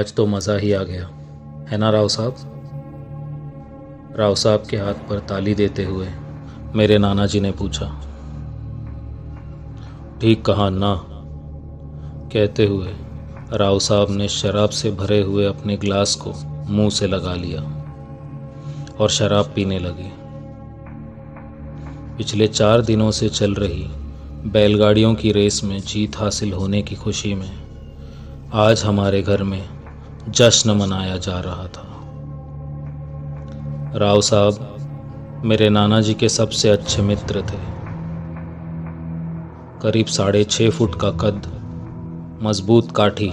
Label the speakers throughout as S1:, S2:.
S1: आज तो मज़ा ही आ गया। है ना राव साहब? राव साहब के हाथ पर ताली देते हुए मेरे नाना जी ने पूछा, ठीक कहा ना? कहते हुए राव साहब ने शराब से भरे हुए अपने गिलास को मुँह से लगा लिया और शराब पीने लगे। पिछले चार दिनों से चल रही बैलगाड़ियों की रेस में जीत हासिल होने की खुशी में आज हमारे घर में जश्न मनाया जा रहा था। राव साहब मेरे नाना जी के सबसे अच्छे मित्र थे। करीब साढ़े छः फुट का कद, मज़बूत काठी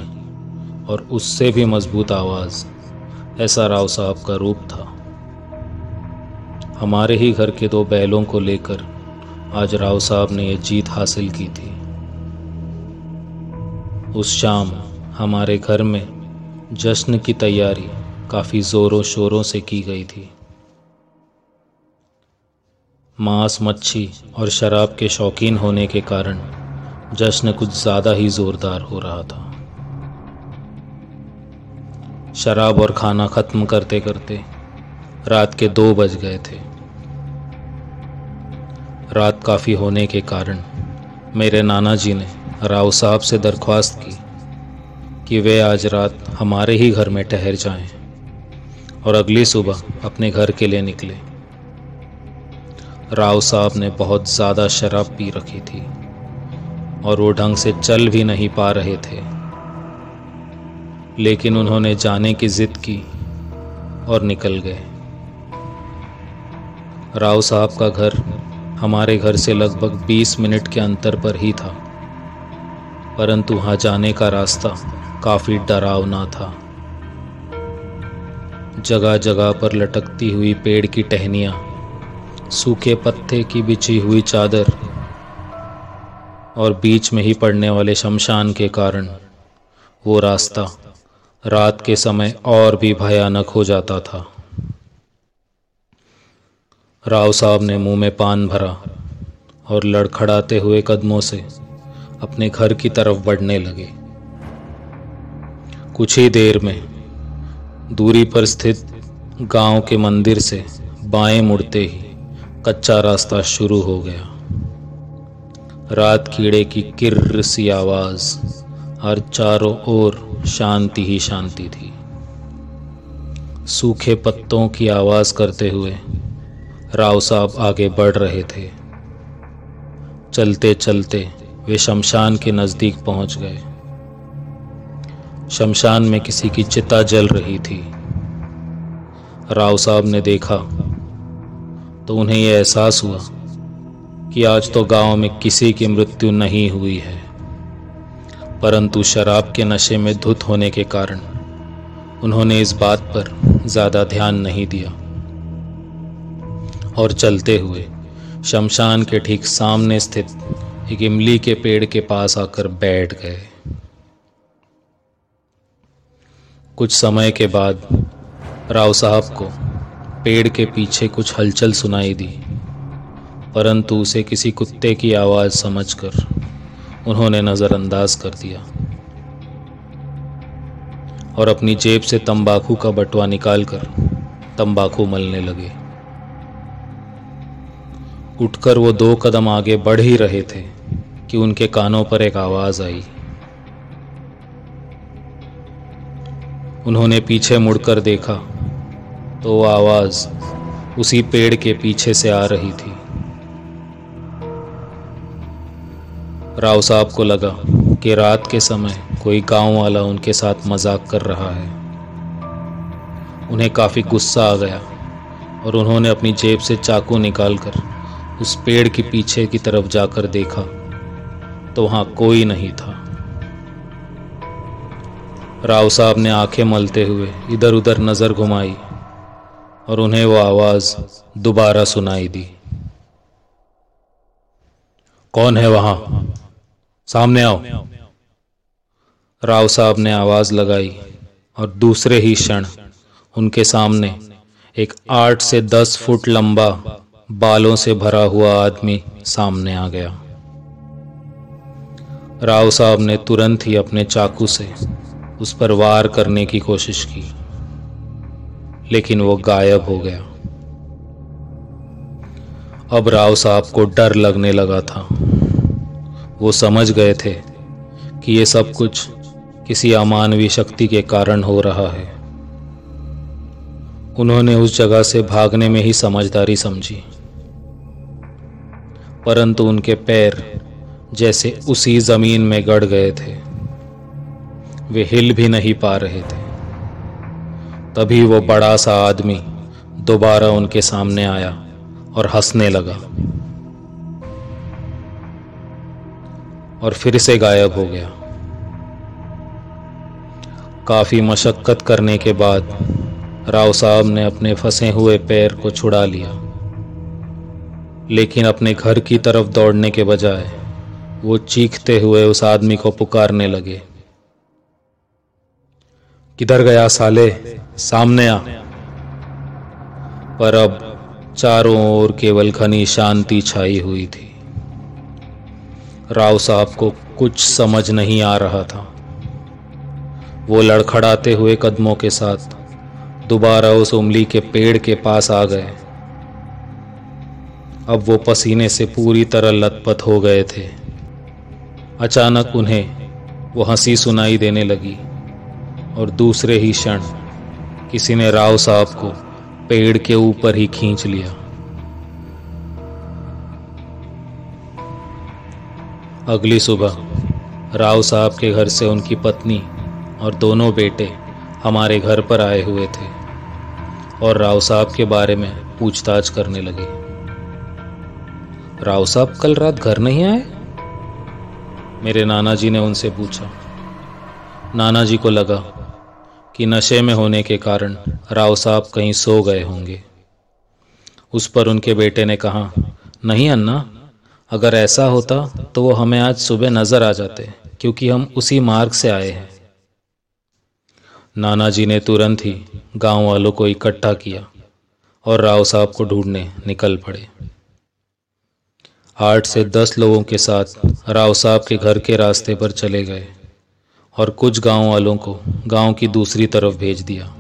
S1: और उससे भी मज़बूत आवाज़ ऐसा राव साहब का रूप था। हमारे ही घर के दो बैलों को लेकर आज राव साहब ने यह जीत हासिल की थी। उस शाम हमारे घर में जश्न की तैयारी काफ़ी ज़ोरों शोरों से की गई थी। मांस, मच्छी और शराब के शौकीन होने के कारण जश्न कुछ ज़्यादा ही ज़ोरदार हो रहा था। शराब और खाना ख़त्म करते करते रात के दो बज गए थे। रात काफ़ी होने के कारण मेरे नाना जी ने राव साहब से दरख्वास्त की कि वे आज रात हमारे ही घर में ठहर जाएँ और अगली सुबह अपने घर के लिए निकले। राव साहब ने बहुत ज़्यादा शराब पी रखी थी और वो ढंग से चल भी नहीं पा रहे थे। लेकिन उन्होंने जाने की जिद की और निकल गए। राव साहब का घर हमारे घर से लगभग 20 मिनट के अंतर पर ही था, परंतु वहाँ जाने का रास्ता काफ़ी डरावना था। जगह जगह पर लटकती हुई पेड़ की टहनियाँ, सूखे पत्ते की बिछी हुई चादर और बीच में ही पड़ने वाले शमशान के कारण वो रास्ता रात के समय और भी भयानक हो जाता था। राव साहब ने मुँह में पान भरा और लड़खड़ाते हुए कदमों से अपने घर की तरफ़ बढ़ने लगे। कुछ ही देर में दूरी पर स्थित गाँव के मंदिर से बाएँ मुड़ते ही कच्चा रास्ता शुरू हो गया। रात कीड़े की किर्र सी आवाज़ हर चारों ओर शांति ही शांति थी। सूखे पत्तों की आवाज़ करते हुए राव साहब आगे बढ़ रहे थे। चलते चलते वे शमशान के नज़दीक पहुँच गए। शमशान में किसी की चिता जल रही थी। राव साहब ने देखा तो उन्हें यह एहसास हुआ कि आज तो गाँव में किसी की मृत्यु नहीं हुई है, परंतु शराब के नशे में धुत होने के कारण उन्होंने इस बात पर ज़्यादा ध्यान नहीं दिया। और चलते हुए शमशान के ठीक सामने स्थित एक इमली के पेड़ के पास आकर बैठ गए। कुछ समय के बाद राव साहब को पेड़ के पीछे कुछ हलचल सुनाई दी, परंतु उसे किसी कुत्ते की आवाज़ समझकर उन्होंने नज़रअंदाज कर दिया और अपनी जेब से तंबाकू का बटुआ निकालकर तंबाकू मलने लगे। उठकर वो दो कदम आगे बढ़ ही रहे थे कि उनके कानों पर एक आवाज़ आई। उन्होंने पीछे मुड़कर देखा तो आवाज़ उसी पेड़ के पीछे से आ रही थी। राव साहब को लगा कि रात के समय कोई गाँव वाला उनके साथ मज़ाक कर रहा है। उन्हें काफ़ी गुस्सा आ गया और उन्होंने अपनी जेब से चाकू निकालकर उस पेड़ के पीछे की तरफ़ जाकर देखा तो वहाँ कोई नहीं था। राव साहब ने आँखें मलते हुए इधर उधर नज़र घुमाई और उन्हें वो आवाज़ दोबारा सुनाई दी। कौन है वहाँ? सामने आओ। राव साहब ने आवाज़ लगाई और दूसरे ही क्षण उनके सामने एक आठ से दस फुट लंबा बालों से भरा हुआ आदमी सामने आ गया। राव साहब ने तुरंत ही अपने चाकू से उस पर वार करने की कोशिश की, लेकिन वो गायब हो गया। अब राव साहब को डर लगने लगा था। वो समझ गए थे कि ये सब कुछ किसी अमानवीय शक्ति के कारण हो रहा है। उन्होंने उस जगह से भागने में ही समझदारी समझी, परंतु उनके पैर जैसे उसी ज़मीन में गड़ गए थे। वे हिल भी नहीं पा रहे थे। तभी वो बड़ा सा आदमी दोबारा उनके सामने आया और हंसने लगा। और फिर से गायब हो गया। काफ़ी मशक्कत करने के बाद राव साहब ने अपने फंसे हुए पैर को छुड़ा लिया। लेकिन अपने घर की तरफ़ दौड़ने के बजाय वो चीखते हुए उस आदमी को पुकारने लगे। किधर गया साले? सामने आ। पर अब चारों ओर केवल घनी शांति छाई हुई थी। राव साहब को कुछ समझ नहीं आ रहा था। वो लड़खड़ाते हुए कदमों के साथ दोबारा उस उंगली के पेड़ के पास आ गए। अब वो पसीने से पूरी तरह लथपथ हो गए थे। अचानक उन्हें वो हँसी सुनाई देने लगी। और दूसरे ही क्षण किसी ने राव साहब को पेड़ के ऊपर ही खींच लिया। अगली सुबह राव साहब के घर से उनकी पत्नी और दोनों बेटे हमारे घर पर आए हुए थे और राव साहब के बारे में पूछताछ करने लगे। राव साहब कल रात घर नहीं आए? मेरे नाना जी ने उनसे पूछा। नाना जी को लगा कि नशे में होने के कारण राव साहब कहीं सो गए होंगे। उस पर उनके बेटे ने कहा, नहीं अन्ना, अगर ऐसा होता तो वो हमें आज सुबह नज़र आ जाते, क्योंकि हम उसी मार्ग से आए हैं। नाना जी ने तुरंत ही गाँव वालों को इकट्ठा किया और राव साहब को ढूँढने निकल पड़े। आठ से दस लोगों के साथ राव साहब के घर के रास्ते पर चले गए। और कुछ गाँव वालों को गाँव की दूसरी तरफ़ भेज दिया।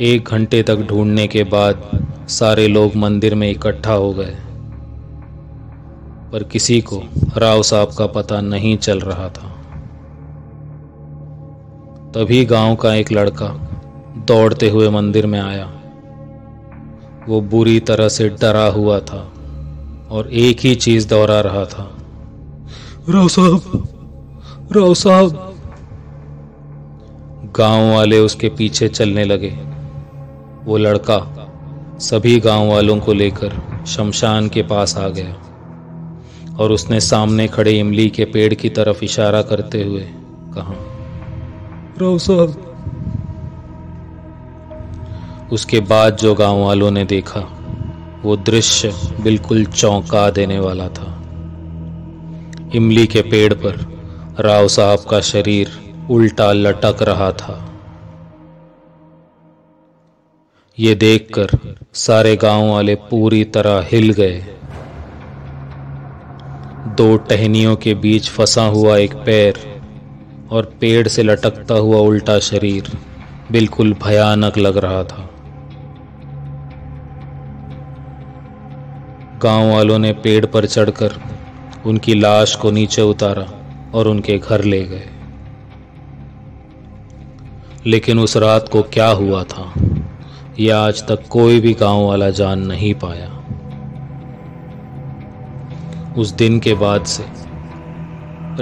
S1: एक घंटे तक ढूँढने के बाद सारे लोग मंदिर में इकट्ठा हो गए। पर किसी को राव साहब का पता नहीं चल रहा था। तभी गाँव का एक लड़का दौड़ते हुए मंदिर में आया। वो बुरी तरह से डरा हुआ था और एक ही चीज़ दोहरा रहा था। राव साहब राव साहब। गाँव वाले उसके पीछे चलने लगे। वो लड़का सभी गाँव वालों को लेकर शमशान के पास आ गया और उसने सामने खड़े इमली के पेड़ की तरफ़ इशारा करते हुए कहा राव साहब। उसके बाद जो गाँव वालों ने देखा वो दृश्य बिल्कुल चौंका देने वाला था। इमली के पेड़ पर राव साहब का शरीर उल्टा लटक रहा था। ये देखकर सारे गाँव वाले पूरी तरह हिल गए। दो टहनियों के बीच फंसा हुआ एक पैर और पेड़ से लटकता हुआ उल्टा शरीर बिल्कुल भयानक लग रहा था। गाँव वालों ने पेड़ पर चढ़कर उनकी लाश को नीचे उतारा। और उनके घर ले गए। लेकिन उस रात को क्या हुआ था, यह आज तक कोई भी गाँव वाला जान नहीं पाया। उस दिन के बाद से,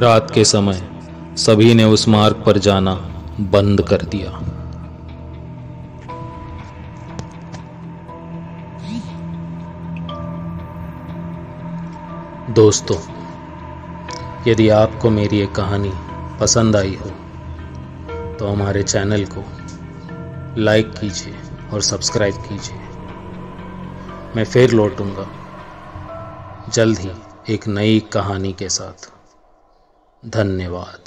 S1: रात के समय, सभी ने उस मार्ग पर जाना बंद कर दिया। दोस्तों यदि आपको मेरी ये कहानी पसंद आई हो तो हमारे चैनल को लाइक कीजिए और सब्सक्राइब कीजिए। मैं फिर लौटूँगा जल्द ही एक नई कहानी के साथ। धन्यवाद।